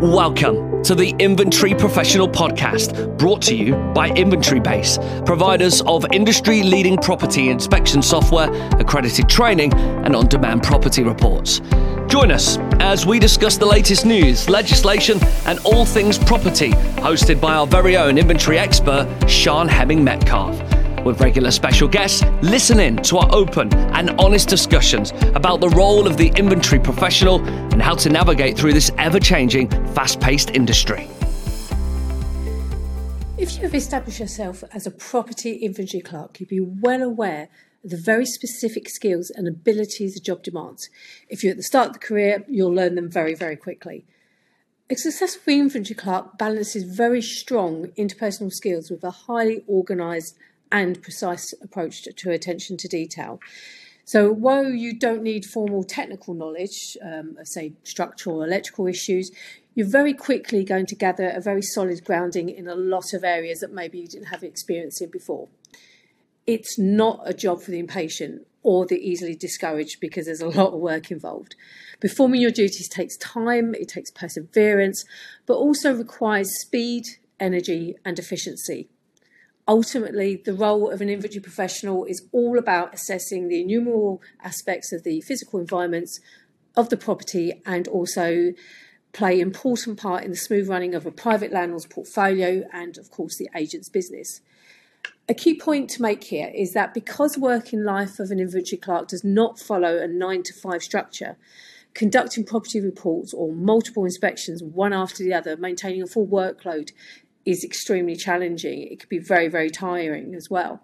Welcome to the Inventory Professional Podcast, brought to you by Inventory Base, providers of industry leading property inspection software, accredited training, and on demand property reports. Join us as we discuss the latest news, legislation, and all things property, hosted by our very own inventory expert, Sian Hemming Metcalfe with regular special guests, listen in to our open and honest discussions about the role of the inventory professional and how to navigate through this ever changing, fast paced industry. If you have established yourself as a property inventory clerk, you'll be well aware of the very specific skills and abilities the job demands. If you're at the start of the career, you'll learn them very, very quickly. A successful inventory clerk balances very strong interpersonal skills with a highly organised and precise approach to, attention to detail. So while you don't need formal technical knowledge um, of, say, structural or electrical issues, you're very quickly going to gather a very solid grounding in a lot of areas that maybe you didn't have experience in before. It's not a job for the impatient or the easily discouraged because there's a lot of work involved. Performing your duties takes time, it takes perseverance, but also requires speed, energy, and efficiency. Ultimately, the role of an inventory professional is all about assessing the innumerable aspects of the physical environments of the property and also play an important part in the smooth running of a private landlord's portfolio and of course the agent's business. A key point to make here is that because working life of an inventory clerk does not follow a 9 to 5 structure, conducting property reports or multiple inspections one after the other, maintaining a full workload is extremely challenging. It can be very, very tiring as well.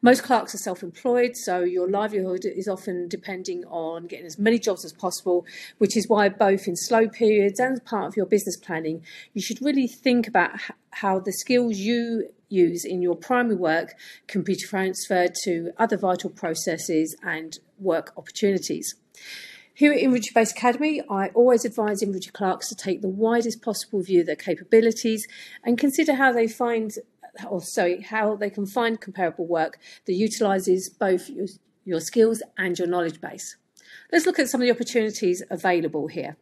Most clerks are self employed, so your livelihood is often depending on getting as many jobs as possible, which is why, both in slow periods and as part of your business planning, you should really think about how the skills you use in your primary work can be transferred to other vital processes and work opportunities. Here at Inventory Base Academy, I always advise inventory clerks to take the widest possible view of their capabilities and consider how they find, or sorry, how they can find comparable work that utilises both your, your skills and your knowledge base. Let's look at some of the opportunities available here.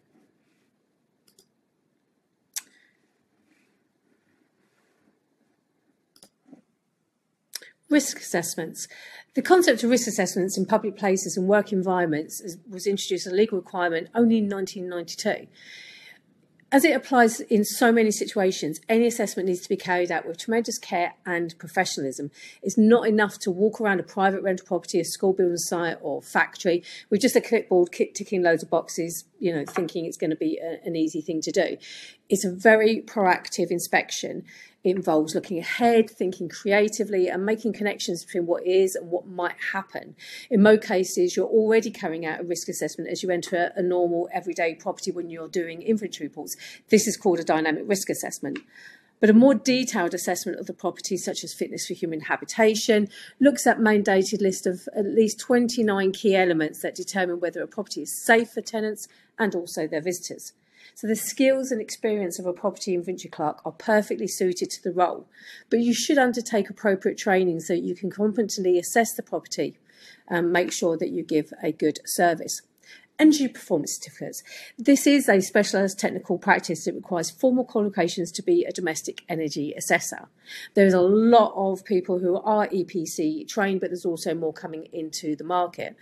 Risk assessments. The concept of risk assessments in public places and work environments was introduced as a legal requirement only in 1992. As it applies in so many situations, any assessment needs to be carried out with tremendous care and professionalism. It's not enough to walk around a private rental property, a school building site, or factory with just a clipboard ticking loads of boxes, you know, thinking it's going to be a, an easy thing to do. It's a very proactive inspection it involves looking ahead, thinking creatively, and making connections between what is and what might happen. In most cases, you're already carrying out a risk assessment as you enter a normal everyday property when you're doing inventory reports. This is called a dynamic risk assessment. But a more detailed assessment of the property, such as fitness for human habitation, looks at mandated list of at least 29 key elements that determine whether a property is safe for tenants and also their visitors. So the skills and experience of a property inventory clerk are perfectly suited to the role, but you should undertake appropriate training so you can competently assess the property and make sure that you give a good service. Energy performance certificates. This is a specialised technical practice that requires formal qualifications to be a domestic energy assessor. There's a lot of people who are EPC trained, but there's also more coming into the market.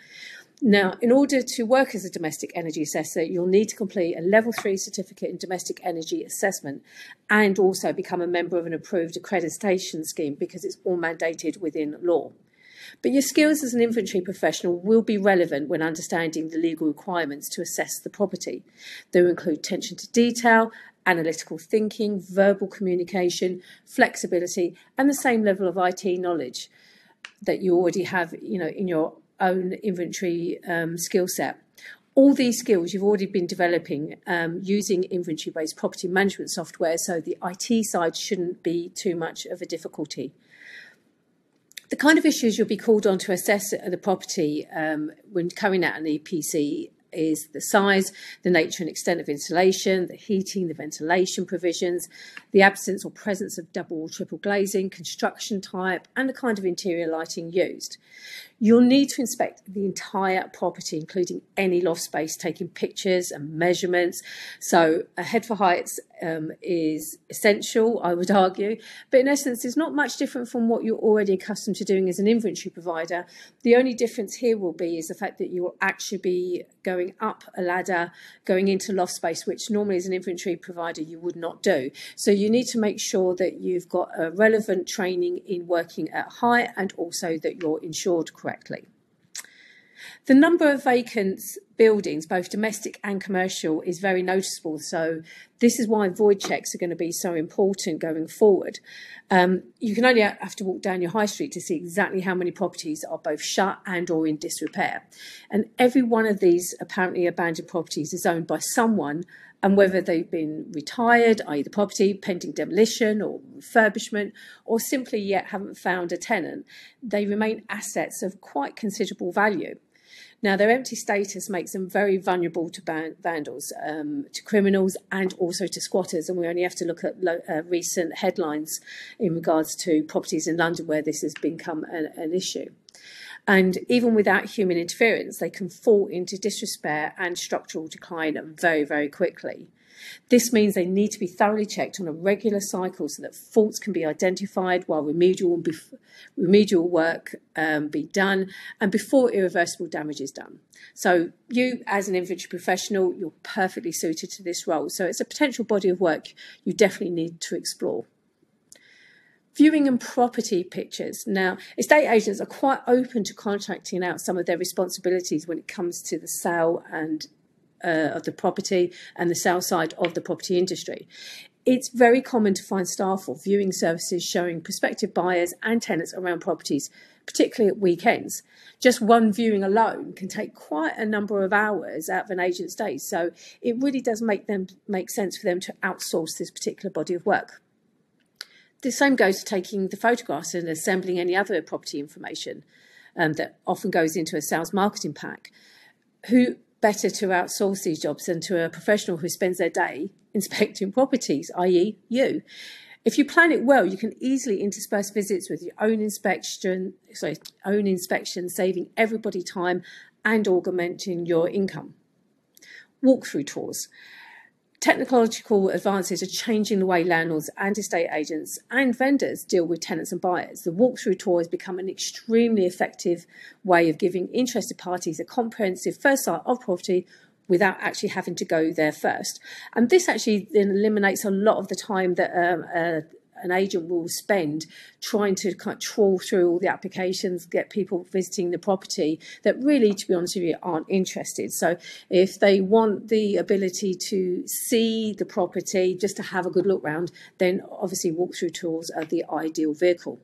Now, in order to work as a domestic energy assessor, you'll need to complete a level three certificate in domestic energy assessment and also become a member of an approved accreditation scheme because it's all mandated within law. But your skills as an inventory professional will be relevant when understanding the legal requirements to assess the property. They include attention to detail, analytical thinking, verbal communication, flexibility, and the same level of IT knowledge that you already have, you know, in your own inventory um, skill set. All these skills you've already been developing um, using Inventory Base property management software, so the IT side shouldn't be too much of a difficulty. The kind of issues you'll be called on to assess at the property um, when carrying out an EPC is the size, the nature and extent of insulation, the heating, the ventilation provisions, the absence or presence of double or triple glazing, construction type, and the kind of interior lighting used. You'll need to inspect the entire property, including any loft space, taking pictures and measurements. So a head for heights um, is essential, I would argue. But in essence, it's not much different from what you're already accustomed to doing as an inventory provider. The only difference here will be is the fact that you will actually be going up a ladder, going into loft space, which normally as an inventory provider you would not do. So you need to make sure that you've got a relevant training in working at height and also that you're insured correctly. The number of vacant buildings, both domestic and commercial, is very noticeable. So this is why void checks are going to be so important going forward. Um, you can only have to walk down your high street to see exactly how many properties are both shut and or in disrepair. And every one of these apparently abandoned properties is owned by someone and whether they've been retired, i.e., the property, pending demolition or refurbishment, or simply yet haven't found a tenant, they remain assets of quite considerable value. Now, their empty status makes them very vulnerable to vandals, um, to criminals, and also to squatters. And we only have to look at lo- uh, recent headlines in regards to properties in London where this has become an, an issue. And even without human interference, they can fall into disrepair and structural decline very, very quickly. This means they need to be thoroughly checked on a regular cycle so that faults can be identified while remedial, bef- remedial work um, be done and before irreversible damage is done. So you, as an inventory professional, you're perfectly suited to this role. So it's a potential body of work you definitely need to explore viewing and property pictures. Now, estate agents are quite open to contracting out some of their responsibilities when it comes to the sale and uh, of the property and the sale side of the property industry. It's very common to find staff or viewing services showing prospective buyers and tenants around properties, particularly at weekends. Just one viewing alone can take quite a number of hours out of an agent's day, so it really does make them make sense for them to outsource this particular body of work. The same goes to taking the photographs and assembling any other property information um, that often goes into a sales marketing pack. Who better to outsource these jobs than to a professional who spends their day inspecting properties, i.e., you. If you plan it well, you can easily intersperse visits with your own inspection, sorry, own inspection, saving everybody time and augmenting your income. Walkthrough tours. Technological advances are changing the way landlords and estate agents and vendors deal with tenants and buyers. The walkthrough tour has become an extremely effective way of giving interested parties a comprehensive first sight of property without actually having to go there first. And this actually then eliminates a lot of the time that um, uh, an agent will spend trying to kind of trawl through all the applications, get people visiting the property that really, to be honest with you, aren't interested. So if they want the ability to see the property, just to have a good look round, then obviously walkthrough tours are the ideal vehicle.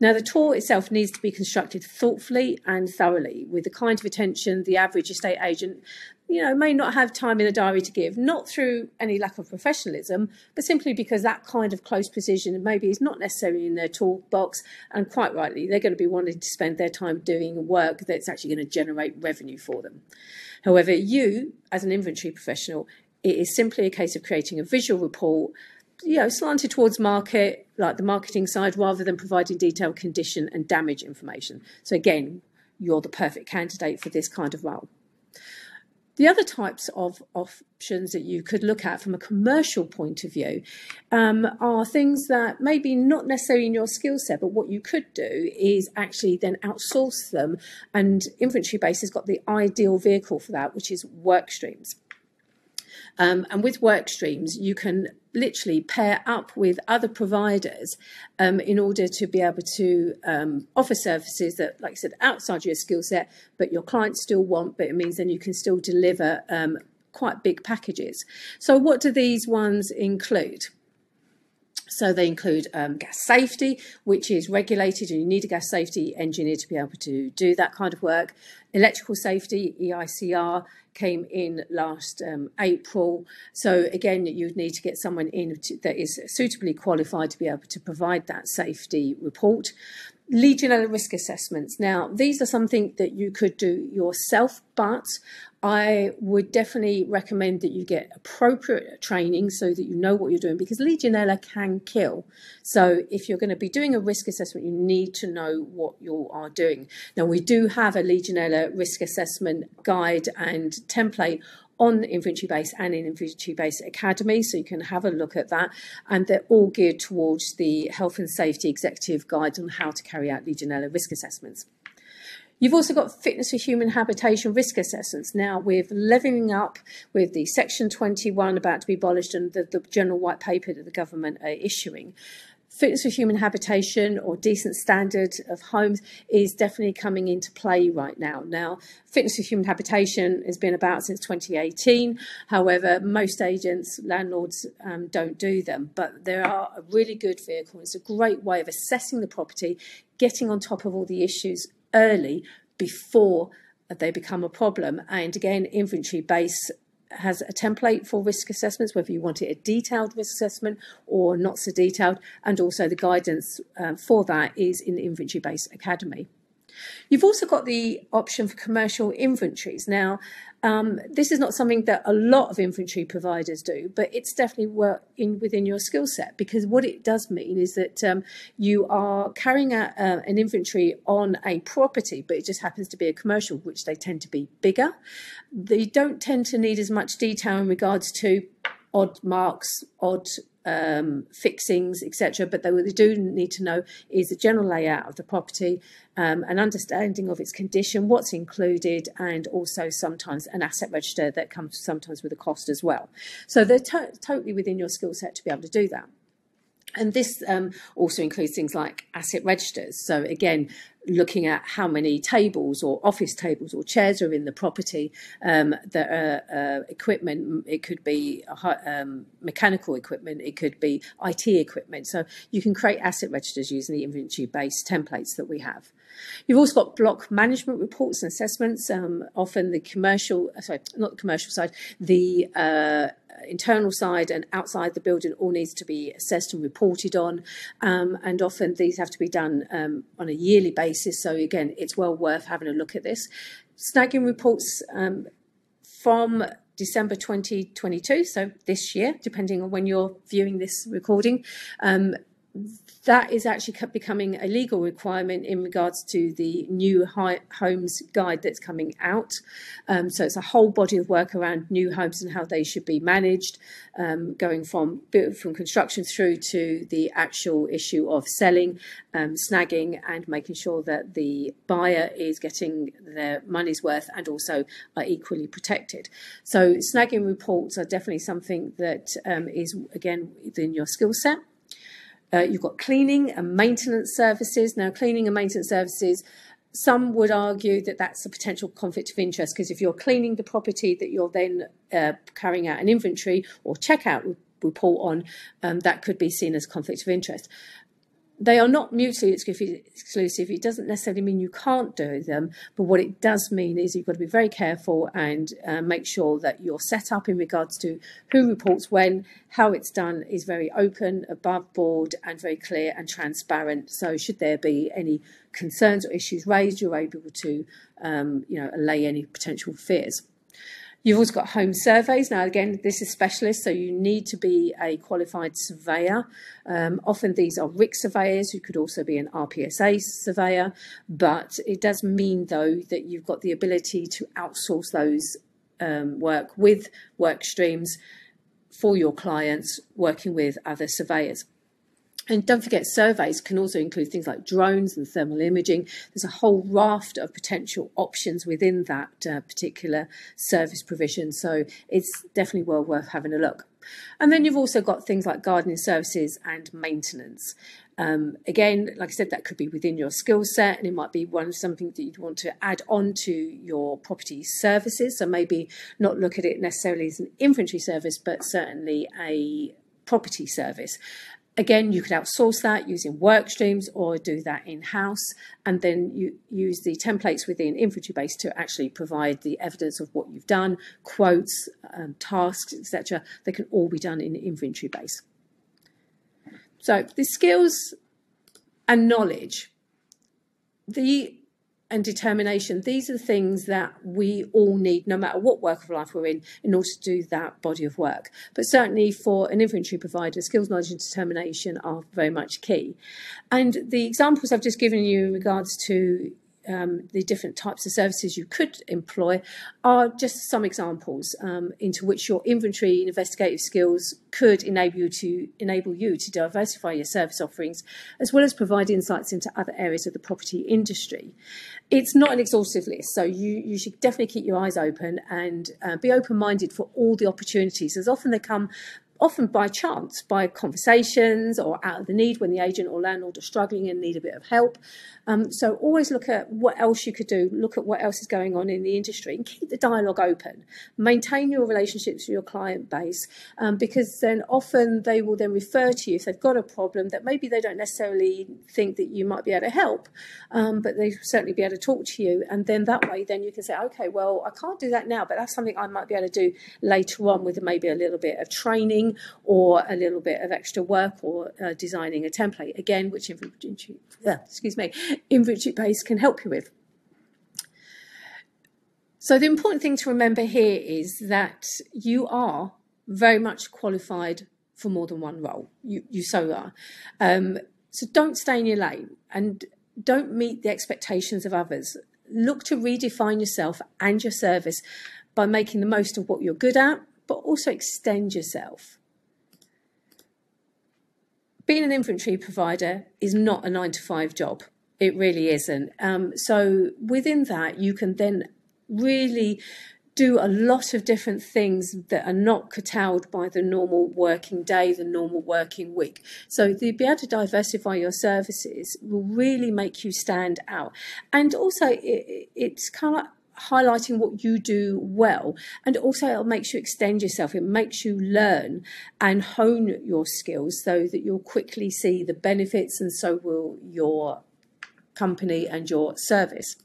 Now, the tour itself needs to be constructed thoughtfully and thoroughly with the kind of attention the average estate agent you know, may not have time in the diary to give, not through any lack of professionalism, but simply because that kind of close precision maybe is not necessarily in their toolbox. And quite rightly, they're going to be wanting to spend their time doing work that's actually going to generate revenue for them. However, you, as an inventory professional, it is simply a case of creating a visual report you know, slanted towards market, like the marketing side, rather than providing detailed condition and damage information. So again, you're the perfect candidate for this kind of role. The other types of options that you could look at from a commercial point of view um, are things that maybe not necessarily in your skill set, but what you could do is actually then outsource them. And Inventory Base has got the ideal vehicle for that, which is work streams. Um, and with work streams, you can literally pair up with other providers um, in order to be able to um, offer services that, like I said, outside your skill set, but your clients still want, but it means then you can still deliver um, quite big packages. So, what do these ones include? So they include um, gas safety, which is regulated, and you need a gas safety engineer to be able to do that kind of work. Electrical safety, EICR, came in last um, April. So again, you'd need to get someone in to, that is suitably qualified to be able to provide that safety report. Legionella risk assessments. Now, these are something that you could do yourself, but I would definitely recommend that you get appropriate training so that you know what you're doing because Legionella can kill. So, if you're going to be doing a risk assessment, you need to know what you are doing. Now, we do have a Legionella risk assessment guide and template on Inventory Base and in Inventory Base Academy, so you can have a look at that. And they're all geared towards the Health and Safety Executive Guide on how to carry out Legionella risk assessments. You've also got fitness for human habitation risk assessments. Now, with levelling up with the Section 21 about to be abolished and the, the general white paper that the government are issuing, fitness for human habitation or decent standard of homes is definitely coming into play right now. Now, fitness for human habitation has been about since 2018. However, most agents, landlords um, don't do them, but they are a really good vehicle. It's a great way of assessing the property, getting on top of all the issues early before they become a problem. And again, inventory base has a template for risk assessments, whether you want it a detailed risk assessment or not so detailed, and also the guidance uh, for that is in the Inventory Base Academy. You've also got the option for commercial inventories. Now, um, this is not something that a lot of inventory providers do, but it's definitely work in within your skill set because what it does mean is that um, you are carrying out uh, an inventory on a property, but it just happens to be a commercial, which they tend to be bigger. They don't tend to need as much detail in regards to odd marks, odd um, fixings, etc. But they, what they do need to know is the general layout of the property, um, an understanding of its condition, what's included, and also sometimes an asset register that comes sometimes with a cost as well. So they're to- totally within your skill set to be able to do that. And this um, also includes things like asset registers. So, again, looking at how many tables or office tables or chairs are in the property um, that are uh, equipment. It could be um, mechanical equipment, it could be IT equipment. So, you can create asset registers using the Inventory Base templates that we have. You've also got block management reports and assessments. Um, often the commercial, sorry, not the commercial side, the uh, internal side and outside the building all needs to be assessed and reported on. Um, and often these have to be done um, on a yearly basis. So again, it's well worth having a look at this. Snagging reports um, from December 2022, so this year, depending on when you're viewing this recording. Um, that is actually becoming a legal requirement in regards to the new homes guide that's coming out. Um, so it's a whole body of work around new homes and how they should be managed, um, going from from construction through to the actual issue of selling, um, snagging, and making sure that the buyer is getting their money's worth and also are equally protected. So snagging reports are definitely something that um, is again within your skill set. Uh, you've got cleaning and maintenance services. Now, cleaning and maintenance services, some would argue that that's a potential conflict of interest because if you're cleaning the property that you're then uh, carrying out an inventory or checkout report on, um, that could be seen as conflict of interest they are not mutually exclusive. It doesn't necessarily mean you can't do them, but what it does mean is you've got to be very careful and uh, make sure that your setup in regards to who reports when, how it's done is very open, above board, and very clear and transparent. So, should there be any concerns or issues raised, you're able to, um, you know, allay any potential fears. You've also got home surveys. Now, again, this is specialist, so you need to be a qualified surveyor. Um, often these are RICS surveyors, you could also be an RPSA surveyor, but it does mean, though, that you've got the ability to outsource those um, work with work streams for your clients, working with other surveyors. And don't forget, surveys can also include things like drones and thermal imaging. There's a whole raft of potential options within that uh, particular service provision. So it's definitely well worth having a look. And then you've also got things like gardening services and maintenance. Um, again, like I said, that could be within your skill set, and it might be one something that you'd want to add on to your property services. So maybe not look at it necessarily as an inventory service, but certainly a property service. Again, you could outsource that using work streams or do that in house, and then you use the templates within Inventory Base to actually provide the evidence of what you've done, quotes, um, tasks, etc. They can all be done in Inventory Base. So, the skills and knowledge the and determination, these are the things that we all need, no matter what work of life we're in, in order to do that body of work. But certainly for an inventory provider, skills, knowledge, and determination are very much key. And the examples I've just given you in regards to um, the different types of services you could employ are just some examples um, into which your inventory investigative skills could enable you to enable you to diversify your service offerings as well as provide insights into other areas of the property industry. It's not an exhaustive list, so you, you should definitely keep your eyes open and uh, be open minded for all the opportunities as often they come often by chance, by conversations or out of the need when the agent or landlord are struggling and need a bit of help. Um, so always look at what else you could do, look at what else is going on in the industry and keep the dialogue open. Maintain your relationships with your client base um, because then often they will then refer to you if they've got a problem that maybe they don't necessarily think that you might be able to help, um, but they certainly be able to talk to you. And then that way, then you can say, okay, well, I can't do that now, but that's something I might be able to do later on with maybe a little bit of training or a little bit of extra work or uh, designing a template again, which uh, excuse me, inventory base can help you with. So the important thing to remember here is that you are very much qualified for more than one role. You, you so are. Um, so don't stay in your lane and don't meet the expectations of others. Look to redefine yourself and your service by making the most of what you're good at, but also extend yourself being an inventory provider is not a nine to five job. It really isn't. Um, so within that, you can then really do a lot of different things that are not curtailed by the normal working day, the normal working week. So to be able to diversify your services will really make you stand out. And also, it, it's kind of highlighting what you do well and also it makes you extend yourself it makes you learn and hone your skills so that you'll quickly see the benefits and so will your company and your service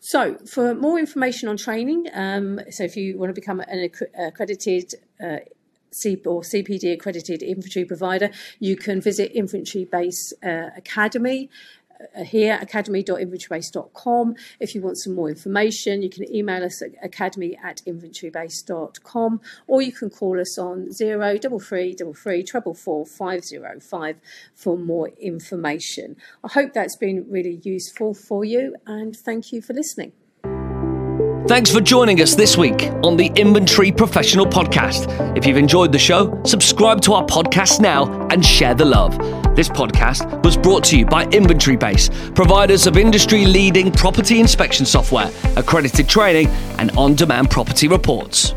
so for more information on training um, so if you want to become an accredited uh, C or CPD accredited inventory provider, you can visit Inventory Base uh, Academy. Uh, here, academy.inventorybase.com. If you want some more information, you can email us at academy at inventorybase.com or you can call us on 0333 505 for more information. I hope that's been really useful for you and thank you for listening. Thanks for joining us this week on the Inventory Professional Podcast. If you've enjoyed the show, subscribe to our podcast now and share the love. This podcast was brought to you by Inventory Base, providers of industry leading property inspection software, accredited training, and on demand property reports.